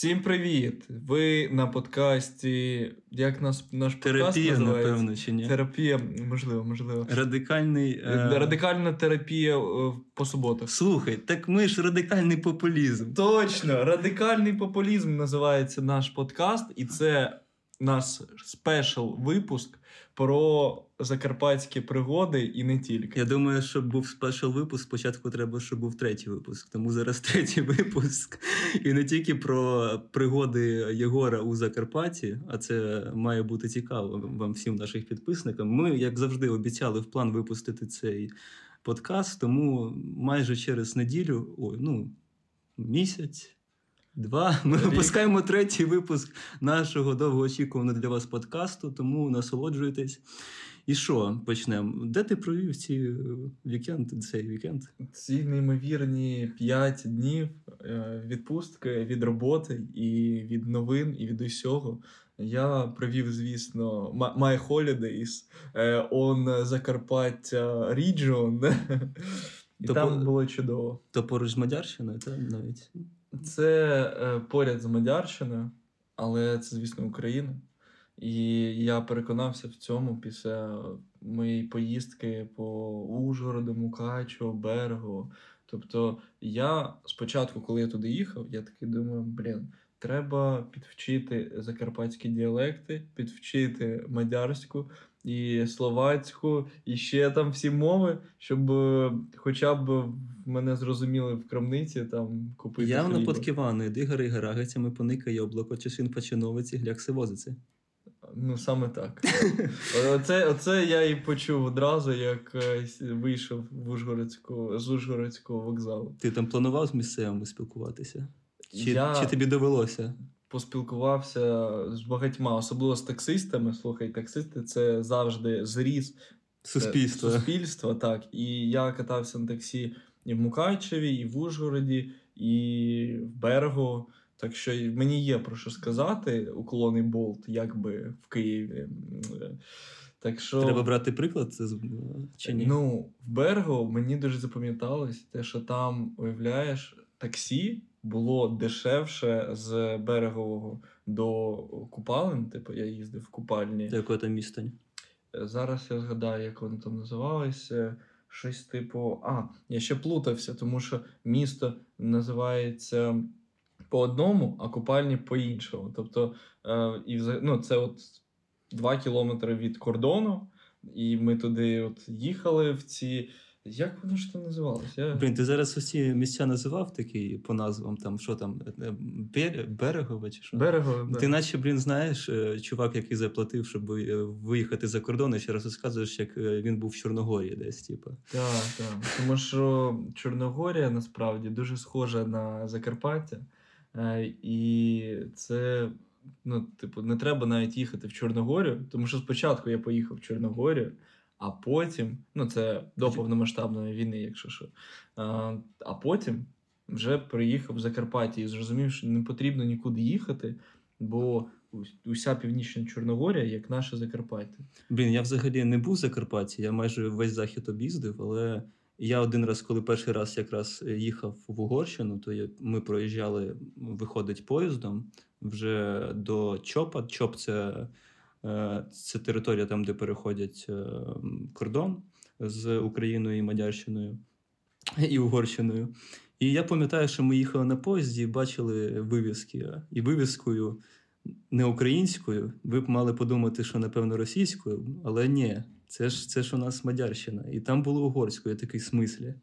Всім привіт! Ви на подкасті. Як нас наш Терапія, подкаст називається? напевно, чи ні? Терапія, можливо, можливо. Радикальний. Е... Радикальна терапія е, по суботах. Слухай, так ми ж радикальний популізм. Точно, радикальний популізм називається наш подкаст, і це наш спешл випуск про закарпатські пригоди і не тільки. Я думаю, щоб був спешл випуск, спочатку треба, щоб був третій випуск. Тому зараз третій випуск. І не тільки про пригоди Єгора у Закарпатті, а це має бути цікаво вам всім нашим підписникам. Ми, як завжди, обіцяли в план випустити цей подкаст, тому майже через неділю, ой, ну, місяць. Два. Ми Рік. випускаємо третій випуск нашого довгоочікуваного для вас подкасту, тому насолоджуйтесь. І що почнемо? Де ти провів ці вікенд, цей вікенд? Ці неймовірні п'ять днів е, відпустки від роботи і від новин, і від усього. Я провів, звісно, My Holidays е, on Закарпаття Region. І то там по... було чудово. То поруч з Мадярщиною, так навіть. Це е, поряд з Мадярщиною, але це, звісно, Україна. І я переконався в цьому після моєї поїздки по Ужгороду, Мукачу, Берегу. Тобто, я спочатку, коли я туди їхав, я такий думаю, блін, треба підвчити закарпатські діалекти, підвчити мадярську і словацьку, і ще там всі мови, щоб е, хоча б мене зрозуміли в крамниці там купити. Явно подкивано, іди гори гарагицями поникає облако, чешин починовиці, глякси возиці. Ну, саме так. Оце оце я і почув одразу, як е, вийшов в Ужгородську, з Ужгородського вокзалу. Ти там планував з місцевими спілкуватися? Чи, я... Чи тобі довелося? Поспілкувався з багатьма, особливо з таксистами. Слухай, таксисти це завжди зріз суспільства. суспільства. Так, і я катався на таксі і в Мукачеві, і в Ужгороді, і в Берегу. Так що мені є про що сказати уклонний болт, якби в Києві. Так що, Треба брати приклад, це чи ні? Ну, в Бергу мені дуже запам'яталось те, що там уявляєш таксі було дешевше з берегового до купалин. Типу, я їздив в купальні. Яке там містень? Зараз я згадаю, як воно там називалося. Щось типу. А, я ще плутався, тому що місто називається по одному, а купальні по іншому. Тобто, е, і ну, це от 2 кілометри від кордону, і ми туди от їхали в ці. Як воно ж там називалось? Я... Блін, ти зараз усі місця називав такі по назвам, там що там, е, Бер... Берегове чи що? Берегове, Ти наче, блін, знаєш, е, чувак, який заплатив, щоб е, виїхати за кордон, і ще раз розказуєш, як він був в Чорногорії десь, типу. Так, так. Тому що Чорногорія насправді дуже схожа на Закарпаття. І це, ну, типу, не треба навіть їхати в Чорногорію, тому що спочатку я поїхав в Чорногорію. А потім, ну це до повномасштабної війни, якщо що. А а потім вже приїхав в Закарпаття і зрозумів, що не потрібно нікуди їхати, бо уся північна Чорногорія, як наше Закарпаття. Блін, я взагалі не був в Закарпатті, я майже весь захід об'їздив, але я один раз, коли перший раз якраз їхав в Угорщину, то я, ми проїжджали, виходить поїздом вже до Чопа. Чоп це. Е, це територія там, де переходять е, кордон з Україною і Мадярщиною і Угорщиною. І я пам'ятаю, що ми їхали на поїзді і бачили вивіски. І вивіскою не українською, ви б мали подумати, що, напевно, російською, але ні, це ж це ж у нас Мадярщина. І там було угорською, такий смислі.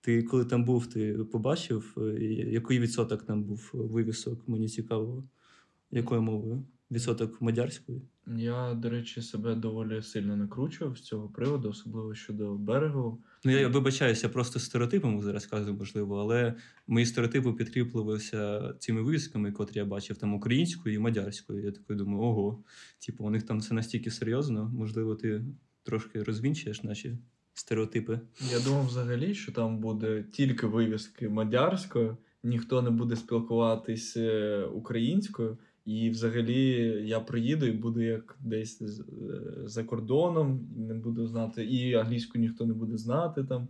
Ти коли там був, ти побачив, е, який відсоток там був вивісок? Мені цікаво, якою мовою? відсоток мадярської? Я, до речі, себе доволі сильно накручував з цього приводу, особливо щодо берегу. Ну, я вибачаюся, просто стереотипами зараз кажу, можливо, але мої стереотипи підкріплювалися цими вивісками, котрі я бачив там українською і мадярською. Я такий думаю, ого, типу, у них там це настільки серйозно, можливо, ти трошки розвінчуєш наші стереотипи. Я думав взагалі, що там буде тільки вивіски мадярською, ніхто не буде спілкуватись е, українською. І взагалі я приїду і буду як десь е, за кордоном, не буду знати, і англійську ніхто не буде знати там.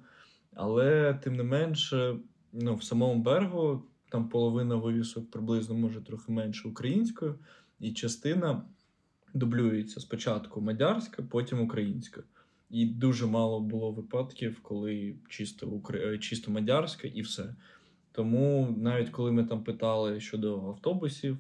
Але тим не менше, ну, в самому берегу там половина вивісок приблизно може трохи менше українською, і частина дублюється спочатку мадярська, потім українська. І дуже мало було випадків, коли чисто укра... чисто мадярська і все. Тому навіть коли ми там питали щодо автобусів,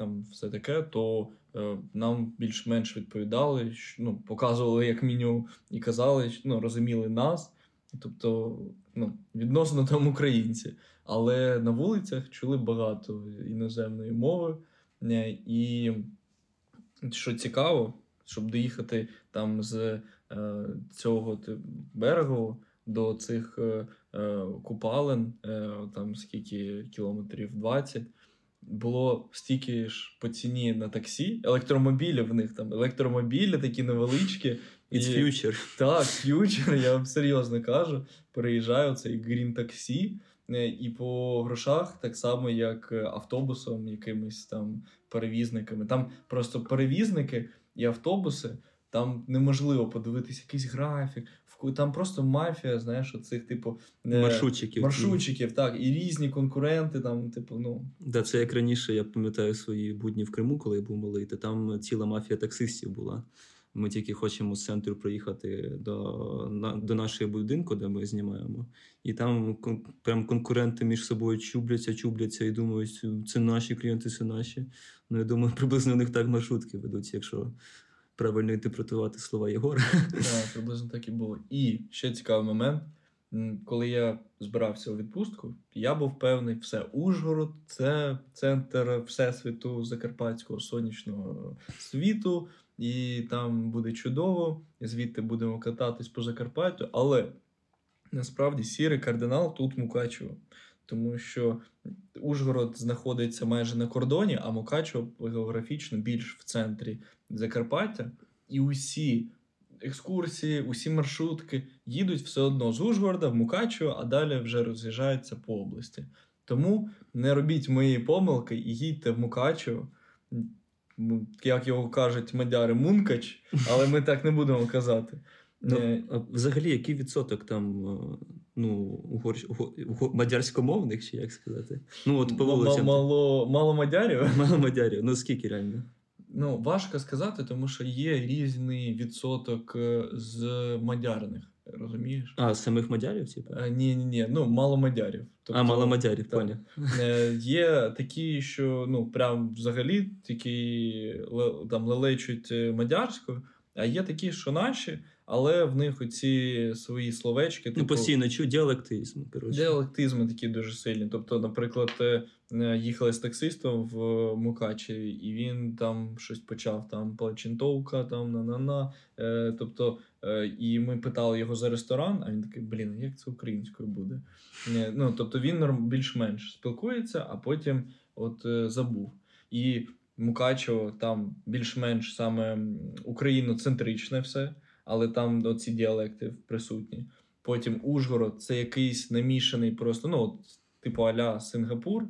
там все таке, то е, нам більш-менш відповідали, ну, показували як мінімум і казали, ну, розуміли нас, тобто ну, відносно там українці. Але на вулицях чули багато іноземної мови. Е, і що цікаво, щоб доїхати там з е, цього берегу до цих е, е, купалин, е, там скільки кілометрів 20, було стільки ж по ціні на таксі, електромобілі в них там, електромобілі такі невеличкі. It's future. Так, future, я вам серйозно кажу. Переїжджаю цей Green Taxi, е, і по грошах так само, як автобусом, якимись там перевізниками. Там просто перевізники і автобуси. Там неможливо подивитись якийсь графік, там просто мафія, знаєш, оцих, типу, маршрутчиків. Маршрутчиків, так, і різні конкуренти. там, типу, ну. Да, Це як раніше, я пам'ятаю свої будні в Криму, коли я був малий, то там ціла мафія таксистів була. Ми тільки хочемо з центру приїхати до на, до нашого будинку, де ми знімаємо. І там кон, прям конкуренти між собою чубляться, чубляться і думають, це наші клієнти, це наші. Ну, я думаю, приблизно у них так маршрутки ведуть, якщо правильно інтерпретувати слова Єгора. Так, приблизно так і було. І ще цікавий момент. Коли я збирався у відпустку, я був певний, все Ужгород це центр всесвіту закарпатського сонячного світу, і там буде чудово, звідти будемо кататись по Закарпаттю. Але насправді сірий кардинал тут Мукачево. Тому що Ужгород знаходиться майже на кордоні, а Мукачево географічно більш в центрі Закарпаття, і усі екскурсії, усі маршрутки їдуть все одно з Ужгорода в Мукачево, а далі вже роз'їжджаються по області. Тому не робіть мої помилки і їдьте в Мукачево. Як його кажуть, мадяри Мункач, але ми так не будемо казати. Ну, е, а Взагалі, який відсоток там ну, угор... угор... мадярськомовних, чи як сказати? Ну, от по вулицям. Мало мало мадярів? Мало мадярів. Ну скільки реально? Ну, важко сказати, тому що є різний відсоток е, з мадярних. Розумієш? А, самих мадярів, типу? Ні, ні, ні. Ну, мало мадярів. Тобто, а, мало мадярів, поняв. Е, є такі, що ну, прям взагалі такі там лелечуть е, мадярською, а є такі, що наші, але в них оці свої словечки. Ну, типу, постійно чую діалектизм. коротше. Діалектизми такі дуже сильні. Тобто, наприклад, е, їхали з таксистом в Мукачеві, і він там щось почав там Палачинтовка, там на-на-на. Е, тобто, е, і ми питали його за ресторан, а він такий, блін, як це українською буде? Ну, Тобто він більш-менш спілкується, а потім от забув. І Мукачево там більш-менш саме україноцентричне все але там оці діалекти присутні. Потім Ужгород це якийсь намішаний просто, ну, от, типу Аля Сингапур,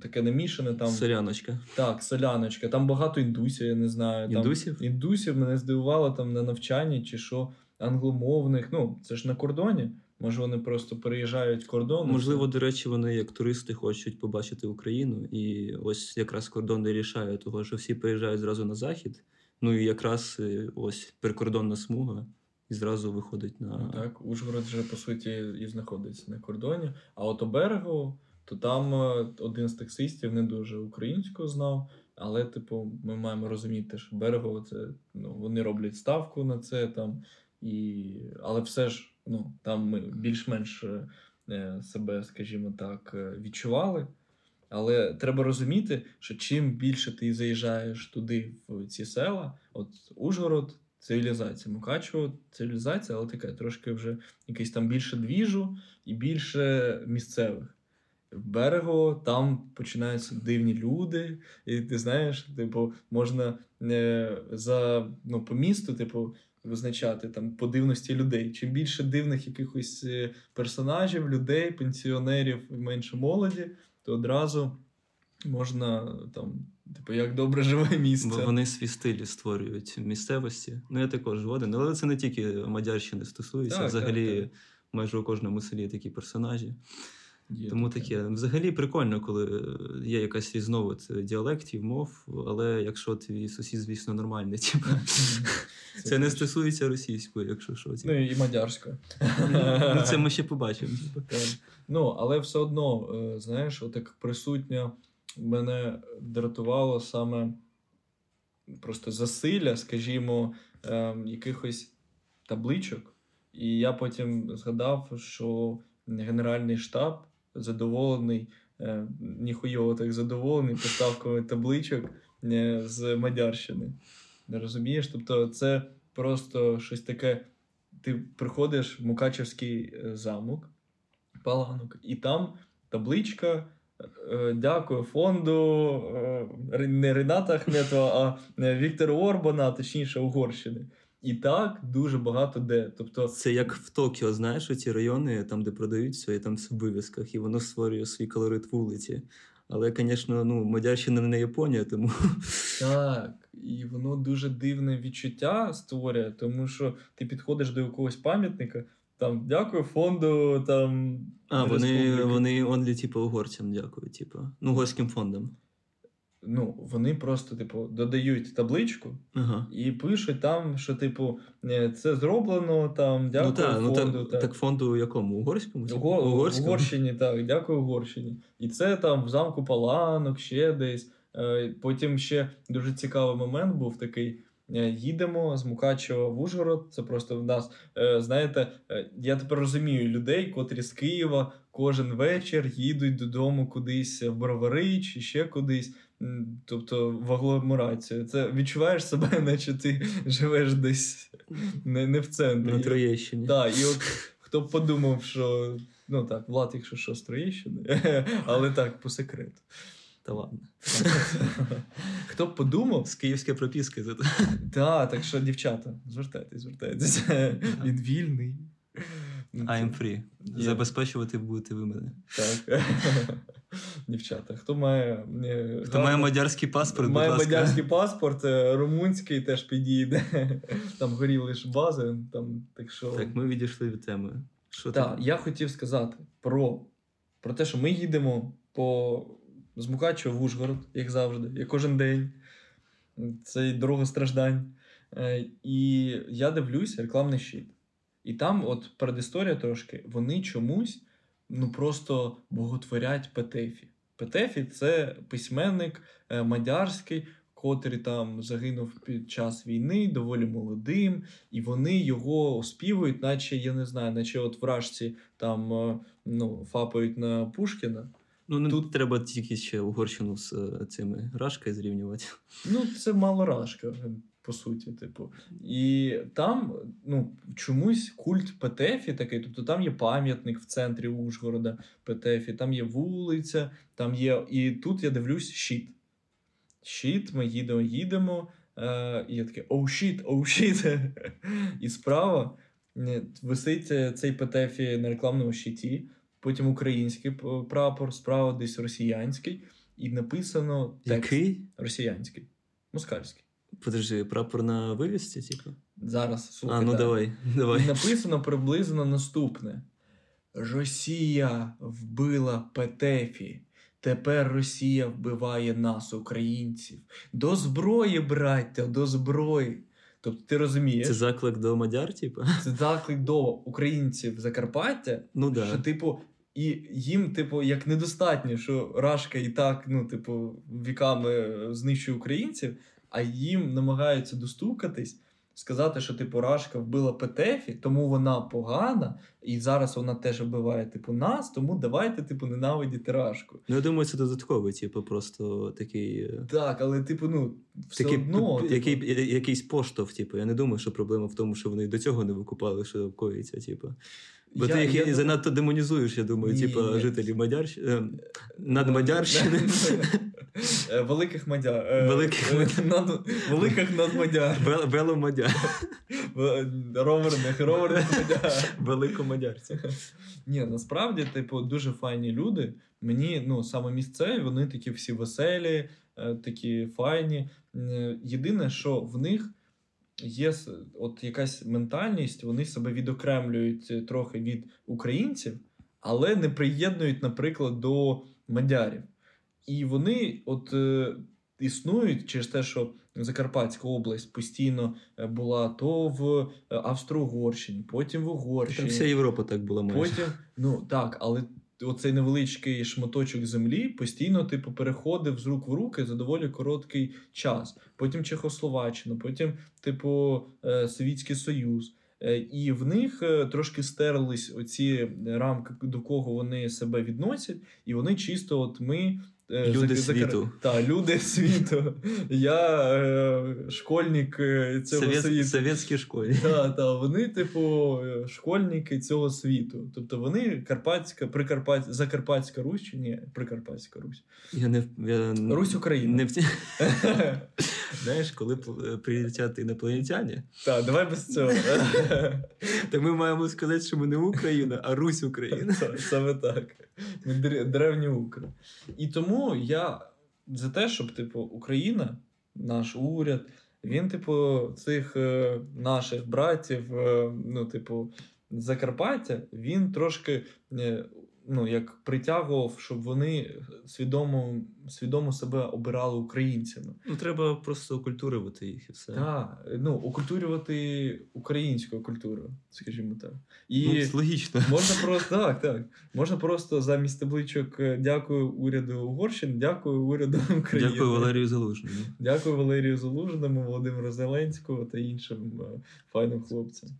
таке намішане там. Соляночка. Так, соляночка. Там багато індусів, я не знаю. Там, Індусів? Індусів мене здивувало там на навчанні чи що, англомовних. Ну, це ж на кордоні. Може, вони просто переїжджають кордон. Можливо, до речі, вони як туристи хочуть побачити Україну, і ось якраз кордон не рішає, того що всі приїжджають зразу на захід. Ну і якраз е, ось прикордонна смуга і зразу виходить на. Ну, так, Ужгород вже по суті і знаходиться на кордоні. А от у берегу, то там е, один з таксистів не дуже українську знав. Але, типу, ми маємо розуміти, що берегово це ну, вони роблять ставку на це там. і... Але все ж ну, там ми більш-менш е, себе, скажімо так, відчували. Але треба розуміти, що чим більше ти заїжджаєш туди, в ці села, от Ужгород, цивілізація, Мукачево, цивілізація, але така трошки вже якийсь там більше двіжу і більше місцевих. В берегово там починаються дивні люди, і ти знаєш, типу, можна е, за ну, по місту, типу, визначати там по дивності людей. Чим більше дивних якихось е, персонажів, людей, пенсіонерів менше молоді то одразу можна там, типу, як добре живе місто. Бо вони свій стиль створюють місцевості. Ну, я також згоден. Але це не тільки Мадярщини стосується, так, взагалі так, так. майже у кожному селі такі персонажі. Є Тому таке. таке. Взагалі прикольно, коли є якась різновид діалектів, мов, але якщо твій сусід, звісно, нормальний, типу, це не точно. стосується російської, якщо що. Типу. Ну і мадярською. Ну, це ми ще побачимо. Типу. Ну, але все одно, е, знаєш, отак присутня мене дратувало саме просто засилля, скажімо, е, якихось табличок. І я потім згадав, що Генеральний штаб задоволений, е, ніхуйово так задоволений поставками табличок е, з Мадярщини. Не розумієш? Тобто, це просто щось таке. Ти приходиш в Мукачевський е, замок, паланок, і там табличка. Дякую фонду не Рената Ахметова, а Віктора Орбана, точніше Угорщини. І так дуже багато де. Тобто, Це як в Токіо, знаєш, ці райони, там, де продають все, і там все в вивісках, і воно створює свій колорит вулиці. Але, звісно, ну, Мадярщина не Японія, тому Так, і воно дуже дивне відчуття створює, тому що ти підходиш до якогось пам'ятника, там дякую фонду, там. а, вони, республіки». вони онлі, типу, угорцям дякую, типу. Ну, угорським фондам. Ну, вони просто, типу, додають табличку Ага. і пишуть там, що, типу, е, це зроблено, там, дякую ну, так, ну, фонду. так, так фонду якому? Угорському? Уго- Угорському? Угорщині, так, дякую Угорщині. І це там в замку Паланок, ще десь. Е, Потім ще дуже цікавий момент був такий. Е, Їдемо з Мукачева в Ужгород. Це просто в нас. Знаєте, я тепер розумію людей, котрі з Києва кожен вечір їдуть додому кудись в Бровари чи ще кудись. Тобто в агломерацію. Це відчуваєш себе, наче ти живеш десь не, не в центрі. На Троєщині. Так, і от хто б подумав, що ну так, Влад, якщо що, з Троєщини, але так, по секрету. Та ладно. Хто б подумав, З київської прописки. зато. так, так що, дівчата, звертайтесь, звертайтесь. Він вільний. I'm free. Забезпечувати будете ви мене. Так. Дівчата, хто має. Хто має мадярський паспорт, будь Має ласка. мадярський паспорт, е, румунський теж підійде. Там горів лише бази, там, так що. Так, ми відійшли від теми. Що Так, ти? я хотів сказати про, про те, що ми їдемо по з Мукачева в Ужгород, як завжди, як кожен день. Це дорога страждань. Е, І я дивлюсь рекламний щит. І там, от передісторія трошки, вони чомусь ну просто боготворять Петефі. Петефі це письменник е, мадярський, котрий там загинув під час війни, доволі молодим, і вони його оспівують, наче я не знаю, наче от вражці там е, ну, фапають на Пушкіна. Ну, не Тут- треба тільки ще Угорщину з е, цими рашкою зрівнювати. Ну, це малорашка, по суті, типу. І там, ну, чомусь культ Петефі такий, тобто там є пам'ятник в центрі Ужгорода Петефі, там є вулиця, там є. І тут я дивлюсь щит. Щит, ми їдемо, їдемо. Е, і я такий оу щит, оу щит. І справа е, висить е, цей Петефі на рекламному щиті, потім український прапор, справа десь росіянський, і написано текст. Який? Росіянський. Москальський. Подожди, прапор на вивісці, типу? Зараз слухай. А, ну да. давай, давай. І написано приблизно наступне: Росія вбила Петефі. Тепер Росія вбиває нас, українців. До зброї, браття, до зброї. Тобто, ти розумієш, Це це, заклик до мадяр, типу? заклик до українців Закарпаття, Ну да. що, типу, і їм, типу, як недостатньо, що Рашка і так, ну, типу, віками знищує українців, а їм намагаються достукатись, сказати, що типу Рашка вбила Петефі, тому вона погана, і зараз вона теж вбиває, типу, нас, тому давайте, типу, ненавидіти Рашку. Ну, я думаю, це додатковий, типу, просто такий. е, Так, але, типу, ну, все Такий, одно. типу, який, якийсь поштовх, типу. Я не думаю, що проблема в тому, що вони до цього не викупали, що коїться, типу. Бо я- ти їх я занадто демонізуєш, я думаю, типу, жителів Мадярщини, е, надмадярщини. Е, Великих мадяр. е, Великих над- Великих надмадяр. Вел- Веломадяр. Роверних, роверних мадяр. Великомадярці. Ні, насправді, типу, дуже файні люди. Мені, ну, саме місцеві, вони такі всі веселі, такі файні. Єдине, що в них є от якась ментальність, вони себе відокремлюють е, трохи від українців, але не приєднують, наприклад, до мадярів. І вони от е, існують через те, що Закарпатська область постійно е, була то в е, Австро-Угорщині, потім в Там Угорщині. вся Європа так була майже. Потім, ну так, але оцей невеличкий шматочок землі постійно, типу, переходив з рук в руки за доволі короткий час. Потім Чехословаччина, потім, типу, е, Совітський Союз. Е, І в них е, трошки стерлись оці рамки, до кого вони себе відносять, і вони чисто, от ми. Е, Люди зак- світу. Та, люди світу. Я е, школьник е, цього Совєт... світу. Совєтській школі. Так, так, вони, типу, е, школьники цього світу. Тобто вони Карпатська, Прикарпат... Закарпатська Русь чи ні, Прикарпатська Русь. Я не, я... Русь Україна. Не... в- Знаєш, коли п- прилетять інопланетяни, Так, давай без цього. то ми маємо сказати, що ми не Україна, а Русь Україна. Саме так. Ми древні укри. І тому я за те, щоб, типу, Україна, наш уряд, він, типу, цих е, наших братів, е, ну, типу, Закарпаття, він трошки. е, Ну, як притягував, щоб вони свідомо, свідомо себе обирали українцями. Ну, треба просто окультурювати їх і все. Так, ну, окультурювати українською культурою, скажімо так. І Ну, це логічно. Можна просто так, так. Можна просто замість табличок е, дякую уряду Угорщини, дякую уряду України. Дякую Валерію Залужному. Дякую Валерію Залужному, Володимиру Зеленському та іншим е, файним хлопцям.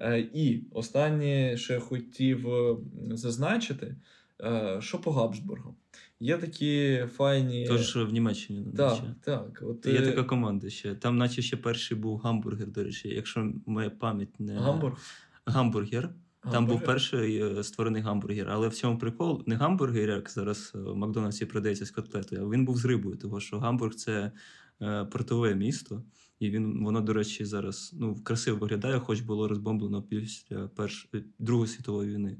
Е, І останнє, що я хотів е, зазначити, е, що по Габсбургу. Є такі файні. Тож в Німеччині. так, наче. так. От, Є така команда ще. Там, наче ще перший був гамбургер, до речі, якщо моя пам'ять не Гамбург. гамбургер. Там Гамбургер? був перший створений гамбургер, але в цьому прикол не гамбургер, як зараз в Макдональдсі продається з котлетою, а він був з рибою, тому що Гамбург це портове місто, і він воно, до речі, зараз ну, красиво виглядає, хоч було розбомблено після перш... Другої світової війни.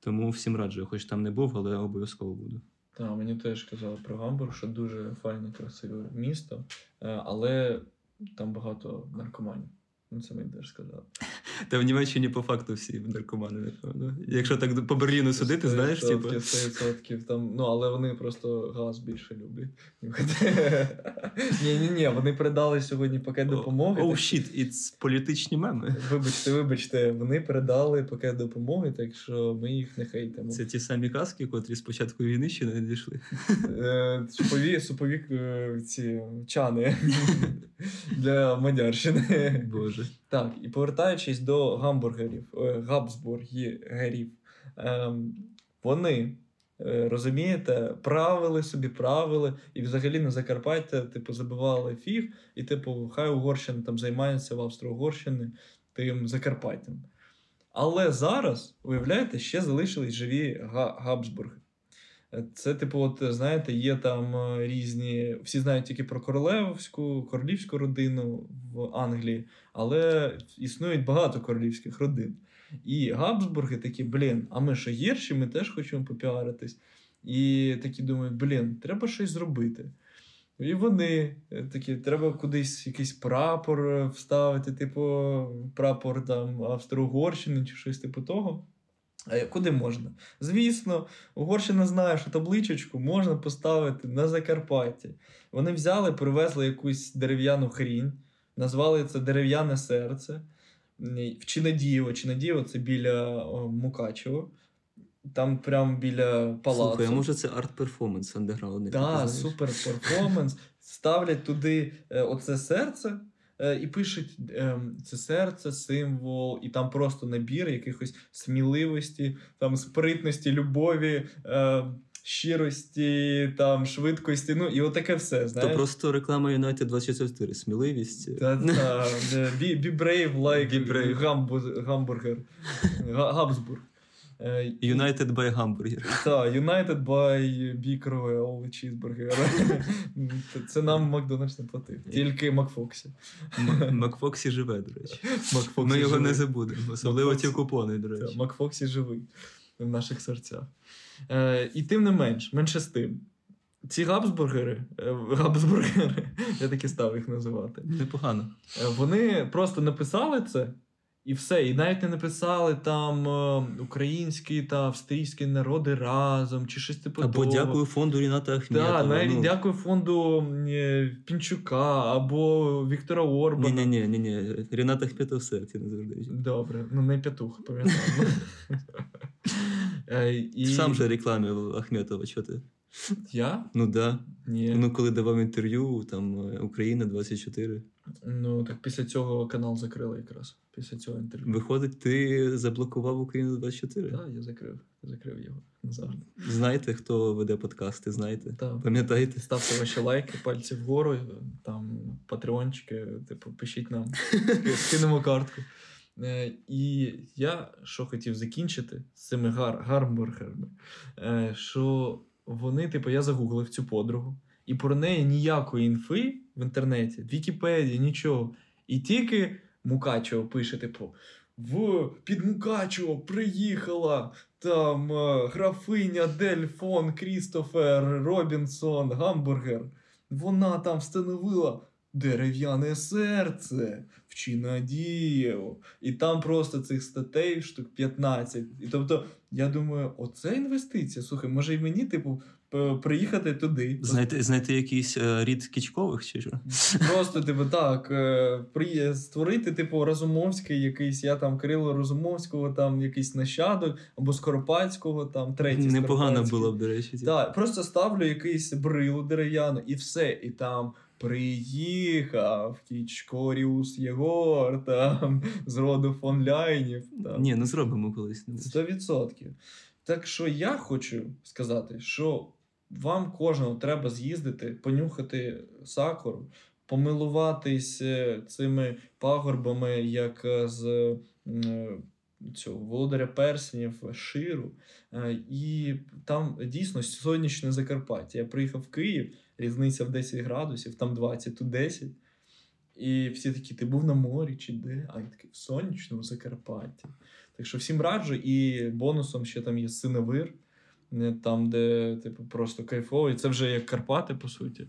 Тому всім раджу, хоч там не був, але обов'язково буду. Так, мені теж казали про Гамбург, що дуже файне, красиве місто, е, але там багато наркоманів. Ну, це мені теж сказали. Та в Німеччині по факту всі наркомани, напевно. Якщо так по Берліну судити, знаєш, типу. 100% там, ну, але вони просто газ більше люблять. Ні, ні, ні, вони передали сьогодні пакет допомоги. Оу, щіт, it's політичні меми. Вибачте, вибачте, вони передали пакет допомоги, так що ми їх не хейтимо. Це ті самі казки, котрі з початку війни ще не дійшли. Е, Супові, супові е, ці чани для Мадярщини. Боже. Так, і повертаючись до гамбургерів, е, габсбургерів, ем, вони, е, розумієте, правили собі, правили, і взагалі на Закарпаття, типу, забивали фіг, і, типу, хай Угорщина там займається в Австро-Угорщини тим Закарпаттям. Але зараз, уявляєте, ще залишились живі Габсбурги. Це, типу, от знаєте, є там е, різні. Всі знають тільки про королевську, королівську родину в Англії, але існують багато королівських родин. І Габсбурги такі, блін, а ми що гірші, ми теж хочемо попіаритись. І такі думають, блін, треба щось зробити. І вони е, такі, треба кудись якийсь прапор е, вставити, типу, прапор там Австро-Угорщини чи щось типу того. А куди можна? Звісно, Угорщина знає, що табличечку можна поставити на Закарпатті. Вони взяли, привезли якусь дерев'яну хрінь, назвали це дерев'яне серце. В Чинадієво. Чинадієво це біля Мукачево. Там прямо біля палацу. Слухай, а може це арт-перформанс андеграундний? Так, супер перформанс. Ставлять туди е, оце серце і пишуть ем, це серце, символ, і там просто набір якихось сміливості, там спритності, любові, е, щирості, там швидкості. Ну і отаке все. То просто реклама United 24. Сміливість. Е, be, be brave like гамбургер. Га- Габсбург. Е, United by Hamburger. Та, United by Big Royal Cheeseburger. Це нам Макдональдс не платив. Тільки Макфоксі. Макфоксі живе, до речі. Макфоксі Ми його не забудемо. Особливо ті купони, до речі. Макфоксі живий в наших серцях. Е, і тим не менш, менше з тим. Ці габсбургери, е, габсбургери, я таки став їх називати. Непогано. Вони просто написали це І все. І навіть не написали там е, українські та австрійські народи разом, чи щось типу. Або того. дякую фонду Ріната Ахметова. Так, навіть ну, дякую фонду е, Пінчука або Віктора Орбана. Ні, ні, ні. Ріната Ахметов в серці не завжди. Добре, ну не петух, пам'ятаю. Е, і... Сам же рекламив Ахметова, що ти? Я? Ну да. Ні. Ну, коли давав інтерв'ю, там е, Україна 24. Ну, так після цього канал закрили якраз. Після цього інтерв'ю. Виходить, ти заблокував Україну 24? Так, я закрив. Закрив його назавжди. Знаєте, хто веде подкасти, знаєте? Так. Пам'ятаєте? Ставте ваші лайки, пальці вгору, там патреончики, типу, пишіть нам, скинемо картку. Е, І я що хотів закінчити з цими гар, гармбургерами, е, що вони, типу, я загуглив цю подругу, і про неї ніякої інфи в інтернеті, в Вікіпедії, нічого. І тільки Мукачево пише, типу, в під Мукачево приїхала там е, графиня Дель фон Крістофер Робінсон Гамбургер. Вона там встановила дерев'яне серце в Чинадієво. І там просто цих статей штук 15. І тобто, я думаю, оце інвестиція. Слухай, може і мені, типу, приїхати туди. Знайти, знайти якийсь е, рід Кічкових чи що? Просто, типу, так, е, при... створити, типу, Разумовський якийсь, я там Кирило Розумовського, там якийсь нащадок, або Скоропадського, там третій Непогано було б, до речі. Так, просто ставлю якийсь брилу дерев'яну і все. І там приїхав Кічкоріус Єгор, там з роду фон Ляйнів. Там. Ні, ну зробимо колись. Сто відсотків. Так що я хочу сказати, що вам кожному треба з'їздити, понюхати сакуру, помилуватись е, цими пагорбами, як е, з е, цього володаря перснів Ширу. І там дійсно сонячне Закарпаття. Я приїхав в Київ, різниця в 10 градусів, там 20, тут 10. І всі такі, ти був на морі чи де? А я такий в сонячному Закарпатті. Так що всім раджу, і бонусом ще там є синевир, е, там, де типу, просто кайфово. І це вже як Карпати, по суті.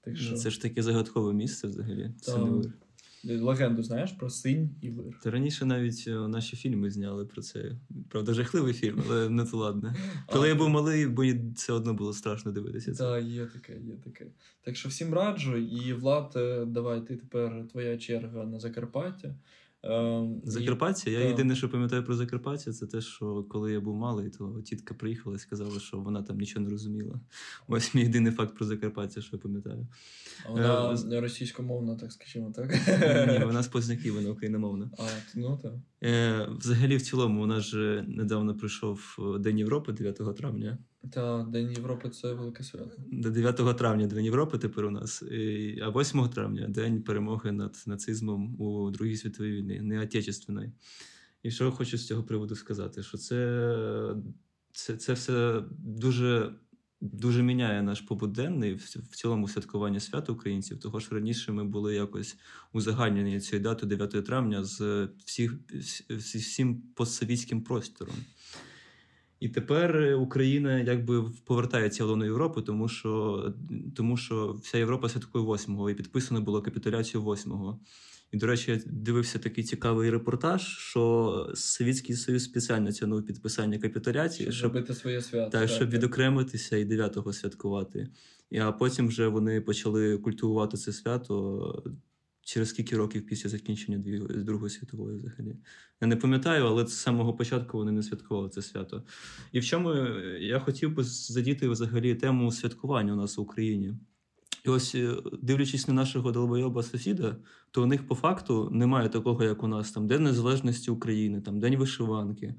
Так що Це ж таке загадкове місце взагалі. Це Так. не вир. Легенду знаєш про синь і вир. Та раніше навіть е, наші фільми зняли про це. Правда, жахливий фільм, але не то ладно. Коли я був малий, мені все одно було страшно дивитися. Так, є таке, є таке. Так що всім раджу, і Влад, е, давай ти тепер твоя черга на Закарпаття. Ем, Закарпаття. Я єдине, що пам'ятаю про Закарпаття, це те, що коли я був малий, то тітка приїхала і сказала, що вона там нічого не розуміла. Ось мій єдиний факт про Закарпаття, що я пам'ятаю. А Вона Е, російськомовна, так скажімо, так? Ні, вона з Позняків, вона україномовна. А, ну так. Е, взагалі, в цілому, у нас же недавно прийшов е, День Європи 9 травня. Та День Європи це велике свято. До 9 травня День Європи тепер у нас, а 8 травня День перемоги над нацизмом у Другій світовій війні, не отечественної. І що хочу з цього приводу сказати? Що це, це, це все дуже, дуже міняє наш побут денний в, цілому святкування свята українців. Того ж раніше ми були якось узагальнені цією датою 9 травня з всіх, всім постсовітським простором. І тепер Україна якби повертається лоно Європи, тому що, тому що вся Європа святкує 8-го, і підписано було капітуляцію 8-го. І, до речі, я дивився такий цікавий репортаж, що Совєтський Союз спеціально тягнув підписання капітуляції, Щоб щоб, зробити своє свято. так, щоб відокремитися і 9-го святкувати. А потім вже вони почали культивувати це свято через скільки років після закінчення Другої світової взагалі. Я не пам'ятаю, але з самого початку вони не святкували це свято. І в чому е, я хотів би задіти взагалі тему святкування у нас в Україні. І ось, е, дивлячись на нашого долбойоба сусіда, то у них по факту немає такого, як у нас там День Незалежності України, там День вишиванки,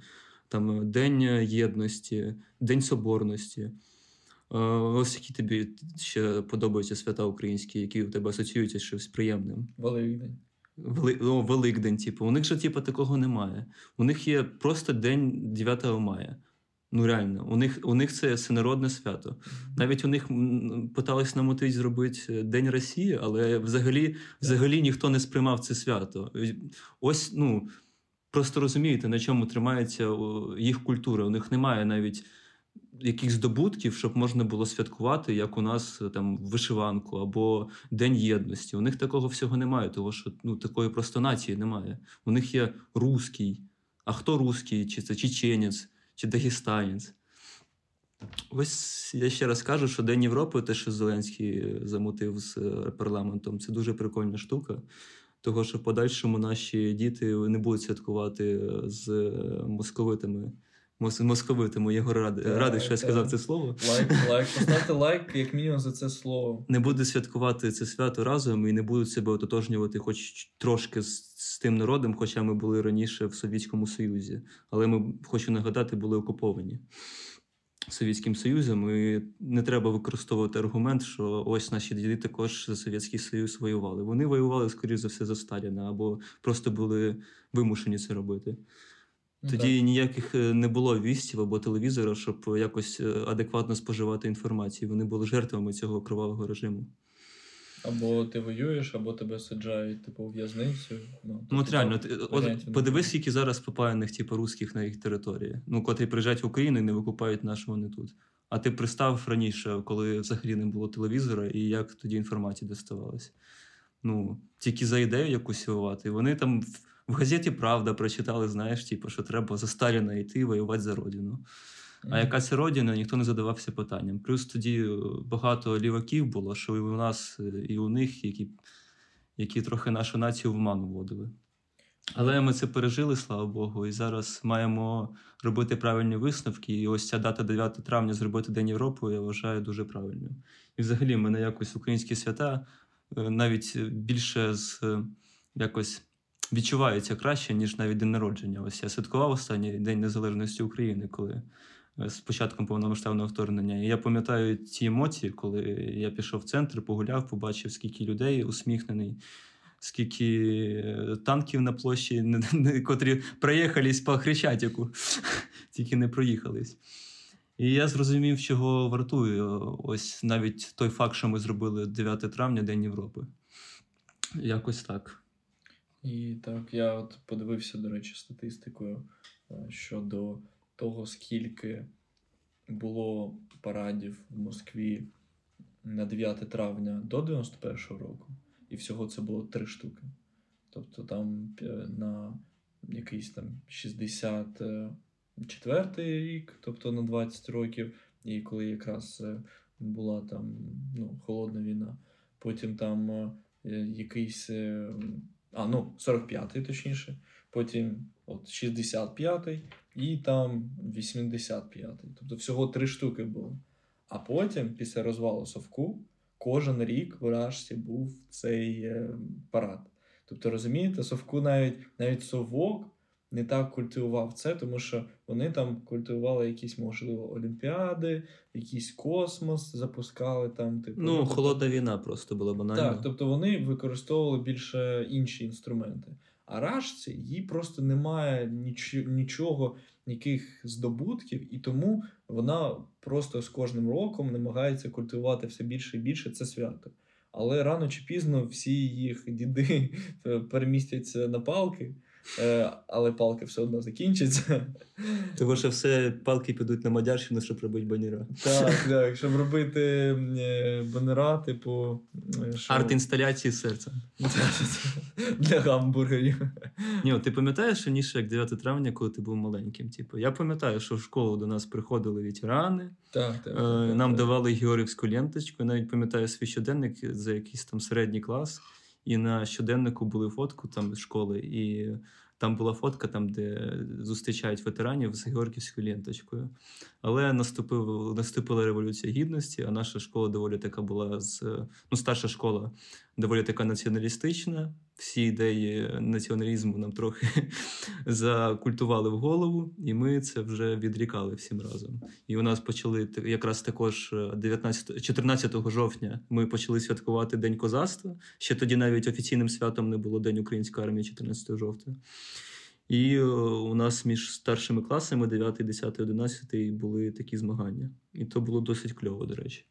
там е, День єдності, День Соборності. Е, Ось які тобі ще подобаються свята українські, які у тебе асоціюються з щось приємним. Великдень. Вели... О, Великдень, типу. У них же, типу, такого немає. У них є просто день 9 мая. Ну, реально, у них, у них це всенародне свято. Навіть у них питались намотить зробити День Росії, але взагалі, взагалі ніхто не сприймав це свято. Ось, ну, просто розумієте, на чому тримається їх культура. У них немає навіть якихось здобутків, щоб можна було святкувати, як у нас там вишиванку або День єдності. У них такого всього немає, тому що ну, такої просто нації немає. У них є русський. А хто русський? Чи це чеченець, чи дагестанець? Ось я ще раз кажу, що День Європи, те, що Зеленський замутив з е, парламентом, це дуже прикольна штука. Того, що в подальшому наші діти не будуть святкувати з е, московитами. Мос- Московитами Єгор радий, що я сказав це слово. Лайк, лайк, поставте лайк, як мінімум, за це слово. Не буде святкувати це свято разом і не будуть себе ототожнювати хоч трошки з, з тим народом, хоча ми були раніше в Совєтському Союзі. Але ми, хочу нагадати, були окуповані Совєтським Союзом. І не треба використовувати аргумент, що ось наші діди також за Совєтський Союз воювали. Вони воювали, скоріш за все, за Сталіна або просто були вимушені це робити. Тоді ніяких е, не було вістів або телевізора, щоб якось е, адекватно споживати інформацію. Вони були жертвами цього кровавого режиму. Або ти воюєш, або тебе саджають, типу, в в'язницю. Ну, Ну, от реально, ти- от подивись, скільки зараз попаяних, типу, русських на їх території, ну, котрі приїжджають в Україну і не викупають нашого не тут. А ти представ раніше, коли взагалі не було телевізора, і як тоді інформація доставалась. Ну, тільки за ідею якусь силувати. Вони там в, газеті Правда прочитали, знаєш, типу, що треба за Сталіна йти воювати за родину. А яка це родина, ніхто не задавався питанням. Плюс тоді багато ліваків було, що і у нас, і у них, які, які трохи нашу націю в ману вводили. Але ми це пережили, слава Богу, і зараз маємо робити правильні висновки. І ось ця дата 9 травня зробити День Європи, я вважаю дуже правильною. І взагалі, мене якось українські свята е, навіть більше з е, якось відчуваються краще, ніж навіть день народження. Ось я святкував останній День Незалежності України, коли е, з початком повномасштабного вторгнення. І я пам'ятаю ті емоції, коли я пішов в центр, погуляв, побачив, скільки людей усміхнений. Скільки е, танків на площі, не- не- котрі проїхались по Хрещатику, тільки не проїхались. І я зрозумів, чого вартує ось навіть той факт, що ми зробили 9 травня, День Європи. Якось так. І так, я от подивився, до речі, статистикою е, щодо того, скільки було парадів в Москві на 9 травня до 91-го року, і всього це було три штуки. Тобто там е, на якийсь там 64-й рік, тобто на 20 років, і коли якраз е, була там ну, холодна війна, потім там е, якийсь. А, ну, 45-й, точніше, потім от 65-й і там 85-й. Тобто всього три штуки було. А потім, після розвалу Совку, кожен рік в Рашці був цей е, парад. Тобто, розумієте, Совку навіть навіть Совок не так культивував це, тому що вони там культивували якісь, можливо, олімпіади, якийсь космос запускали там. Типу, Ну, тобто- холодна війна просто була банально. так, тобто вони використовували більше інші інструменти. А рашці їй просто немає ніч- нічого, ніяких здобутків, і тому вона просто з кожним роком намагається культивувати все більше і більше це свято. Але рано чи пізно всі їх діди перемістяться на палки, але палки все одно закінчаться. Тому що все палки підуть на Мадярщину, щоб робити баніра. Так, так, щоб робити е, банера, типу. е, що- Арт-інсталяції серця. Для гамбургерів. Ні, ти пам'ятаєш раніше, як 9 травня, коли ти був маленьким? Типу, я пам'ятаю, що в школу до нас приходили ветерани, Так, так. е, нам давали георгівську ленточку. Я навіть пам'ятаю свій щоденник за якийсь там середній клас. І на щоденнику були фотку там з школи, і там була фотка, там, де зустрічають ветеранів з георгівською ленточкою. Але наступив, наступила революція гідності, а наша школа доволі така була з ну, старша школа доволі така націоналістична. Всі ідеї націоналізму нам трохи закультували в голову, і ми це вже відрікали всім разом. І у нас почали якраз також е, 19, 14 жовтня ми почали святкувати День козацтва. Ще тоді навіть офіційним святом не було День української армії 14 жовтня. І е, у нас між старшими класами 9, 10, 11 були такі змагання. І то було досить кльово, до речі.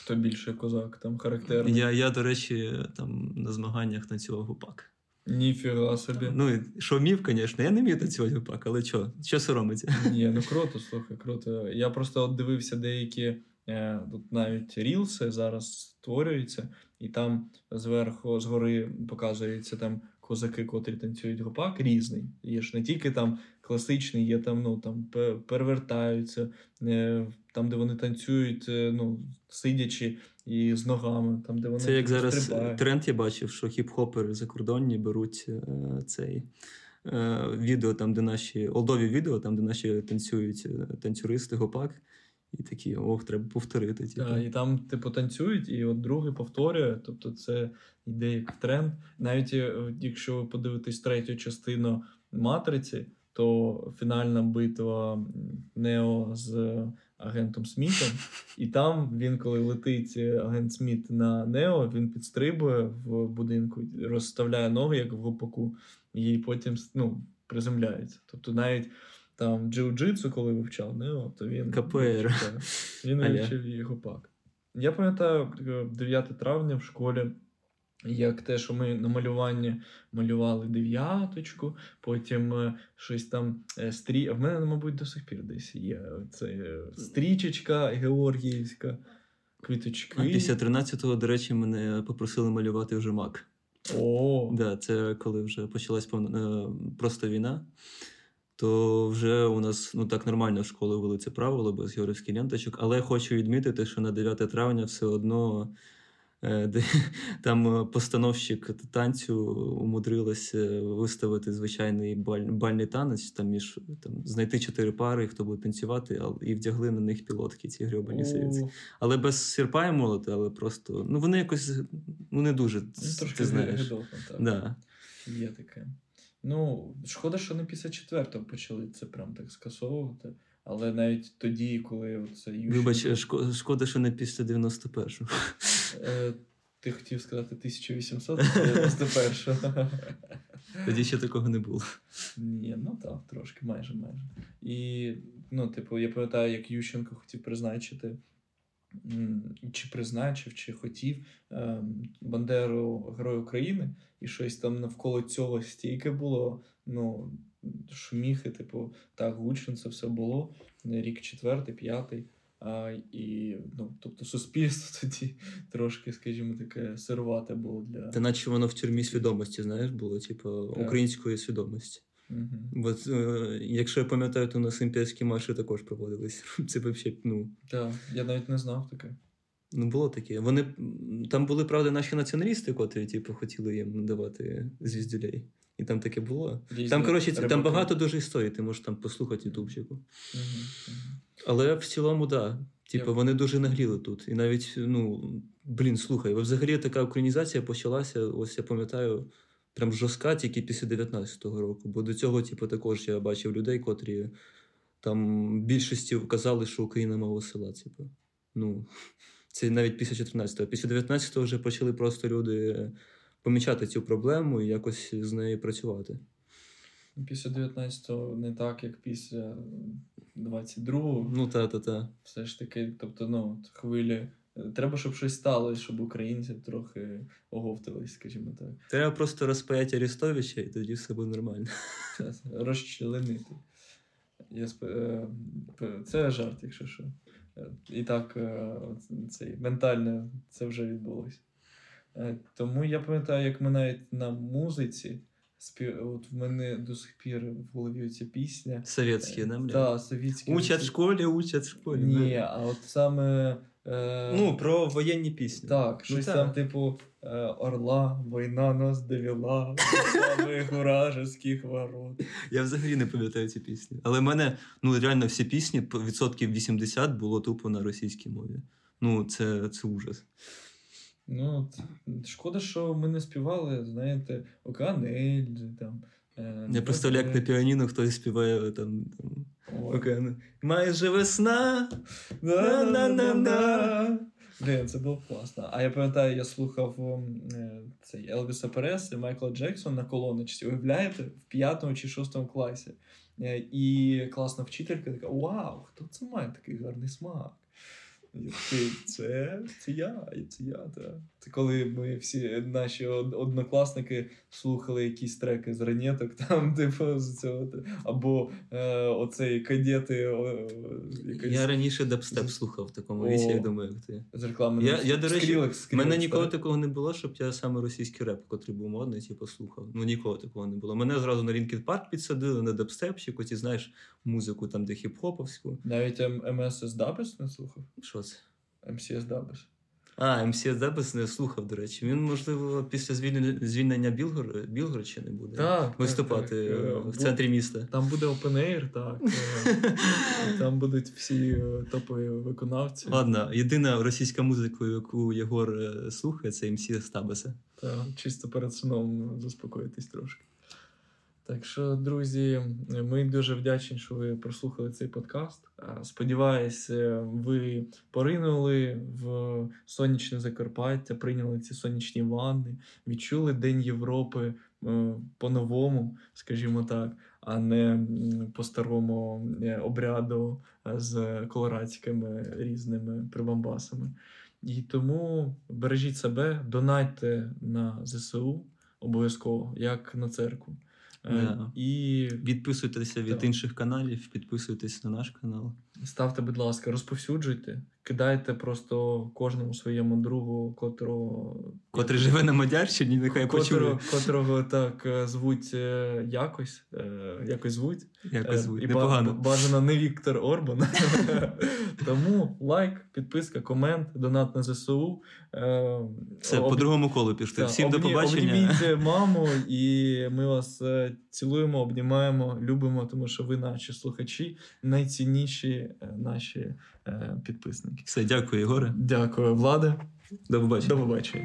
Хто більше козак, там характерний. Я, я, до речі, там на змаганнях танцював гупак. Ніфіга собі. Ну, що вмів, звісно, я не вмів танцювати гопак, але що? Що соромиться? Ні, ну круто, слухай, круто. Я просто от дивився деякі е, тут навіть рілси зараз створюються, і там зверху, згори показуються там козаки, котрі танцюють гопак, різний. Є ж не тільки там класичний, є там, ну там перевертаються, е, там, де вони танцюють, е, ну, сидячи і з ногами, там, де вони Це як зараз стрибають. тренд я бачив, що хіп-хопери закордонні беруть е, цей е, відео, там, де наші олдові відео, там, де наші танцюють танцюристи, гопак, і такі, ох, треба повторити. Типу. Так, і там, типу, танцюють, і от другий повторює. Тобто, це йде як тренд. Навіть е, якщо ви подивитесь третю частину матриці, то фінальна битва Нео з агентом Смітом, і там він, коли летить е, агент Сміт на Нео, він підстрибує в будинку, розставляє ноги, як в гопаку, і потім ну, приземляється. Тобто навіть. Там джиу-джитсу, коли вивчав Нео, то він КПР. він вивчив і гопак. Я пам'ятаю е, 9 травня в школі, як те, що ми на малюванні малювали дев'яточку, потім е, щось там е, стрі. А в мене, мабуть, до сих пір десь є це е, стрічечка георгіївська, квіточки. А після 13-го, до речі, мене попросили малювати вже мак. О, Да, це коли вже почалась повна, е, просто війна, то вже у нас ну так нормально в школу ввели це правило без георгівських ленточок. Але хочу відмітити, що на 9 травня все одно е, де, там постановщик танцю умудрилася виставити звичайний баль, бальний танець, там між там знайти чотири пари, хто буде танцювати, а- і вдягли на них пілотки, ці грьобані совєтські. Але без сірпа і молота, але просто ну вони якось ну не дуже. ну, ти знаєш. гидотно, так. Да. Є таке. Ну, шкода, що не після четвертого почали це прям так скасовувати. Але навіть тоді, коли це Ющенко... Вибач, шкода, що не після 91-го. Е, ти хотів сказати 1891. Тоді ще такого не було. Ні, ну так, трошки, майже, майже. І, ну, типу, я пам'ятаю, як Ющенко хотів призначити, чи призначив, чи хотів ем, Бандеру Герой України, і щось там навколо цього стільки було. Ну, шуміхи, типу, так, гучно це все було. Рік четвертий, п'ятий. А, і, ну, тобто, суспільство тоді трошки, скажімо, таке сирвате було для. Та наче воно в тюрмі свідомості, знаєш, було, типу, Так. української свідомості. Угу. От, е, якщо я пам'ятаю, то у нас імперські марші також проводились. Це взагалі, ну, Так, я навіть не знав таке. ну було таке. Вони там були, правда, наші націоналісти, котрі, типу, хотіли їм надавати звіздюлей. І там таке було. Дійсно, Там, коротше, ці- там багато дуже історій, ти можеш там послухати ютубчику. Мгм, мгм. Але в цілому, так. Да. Типу, вони дуже нагліли тут. І навіть, ну, блін, слухай, взагалі така українізація почалася, ось я пам'ятаю, прям жорстка тільки після 19-го року. Бо до цього, типу, також я бачив людей, котрі там більшості вказали, що Україна мало села. Типу. Ну, це навіть після 14-го. Після 19-го вже почали просто люди помічати цю проблему і якось з нею працювати. Після 19-го не так, як після 22-го. Ну, та-та-та. Все ж таки, тобто, ну, хвилі. Треба, щоб щось сталося, щоб українці трохи оговтались, скажімо так. Треба просто розпаяти Арестовича, і тоді все буде нормально. Розчленити. Я сп... е, Це жарт, якщо що. І так, е, цей, ментально це вже відбулося. Е, Тому я пам'ятаю, як ми навіть на музиці. спів- От в мене до сих пір в голові ця пісня. Совєтські, да, бля? Так, совєтські. Учать в школі, учать в школі. Ні, да. а от саме. Е... Ну, про воєнні пісні. Так, Ну, щось так. там, типу, е, Орла, війна нас довела до самих уражеських ворот. Я взагалі не пам'ятаю ці пісні. Але в мене ну, реально всі пісні відсотків 80 було тупо на російській мові. Ну, це, це ужас. Ну, шкода, що ми не співали, знаєте, Океан там. е, Я представляю, як на піаніно хтось співає там. там Ой. Майже весна. Блін, це було класно. А я пам'ятаю, я слухав м, е, цей Елвіса Перес і Майкла Джексон на колоночці. Уявляєте, в п'ятому чи шостому класі. Е, І класна вчителька така: Вау, хто це має такий гарний смак? Я це, це я, це я, так. Це коли ми всі наші однокласники слухали якісь треки з ранеток, там, типу, з цього. Або е, оцей кадети. О, якась Я раніше дабстеп слухав в такому віці, О. я думаю, як ти. з реклами. Я- я, до речі, У мене ніколи так? такого не було, щоб я саме російський реп, котрий був модний, типу, слухав. Ну ніколи такого не було. Мене зразу на Linkin Park підсадили, на дабстепчик, оці, знаєш, музику там, де хіп-хоповську. Навіть М- MSS Dubs не слухав? Що це? MCS Dubs. А, MCS Дабес не слухав, до речі. Він, можливо, після звільнення, звільнення Білгор... Білгородщини буде Так, виступати так, так. е, в центрі міста. Там буде Air, так. е, Там будуть всі е, топові виконавці. Ладно, єдина російська музика, яку Єгор слухає, це MCS Табеса. Та, чисто перед сном заспокоїтись трошки. Так що, друзі, ми дуже вдячні, що ви прослухали цей подкаст. А, Сподіваюсь, е, ви поринули в сонячне Закарпаття, прийняли ці сонячні ванни, відчули День Європи е, по-новому, скажімо так, а не по старому е, обряду е, з колорадськими різними прибамбасами. І тому бережіть себе, донайте на ЗСУ обов'язково, як на церкву. Е, Да. І Відписуйтеся від Так. інших каналів, підписуйтесь на наш канал. ставте, будь ласка, розповсюджуйте, кидайте просто кожному своєму другу, котрого Котрий живе на Мадярщині, нехай почує, котрого, котрого так е, звуть е, якось, якось звуть. як Е, звуть. і Непогано. бажано не Віктор Орбан. Тому лайк, підписка, комент, донат на ЗСУ. Е, Все, об- по другому колу пішти. Всім Всім до побачення. Обніміть маму, і ми вас е, цілуємо, обнімаємо, любимо, тому що ви наші слухачі, найцінніші е, наші підписники. Все, дякую, Ігоре. Дякую, Влада. До побачення. До побачення.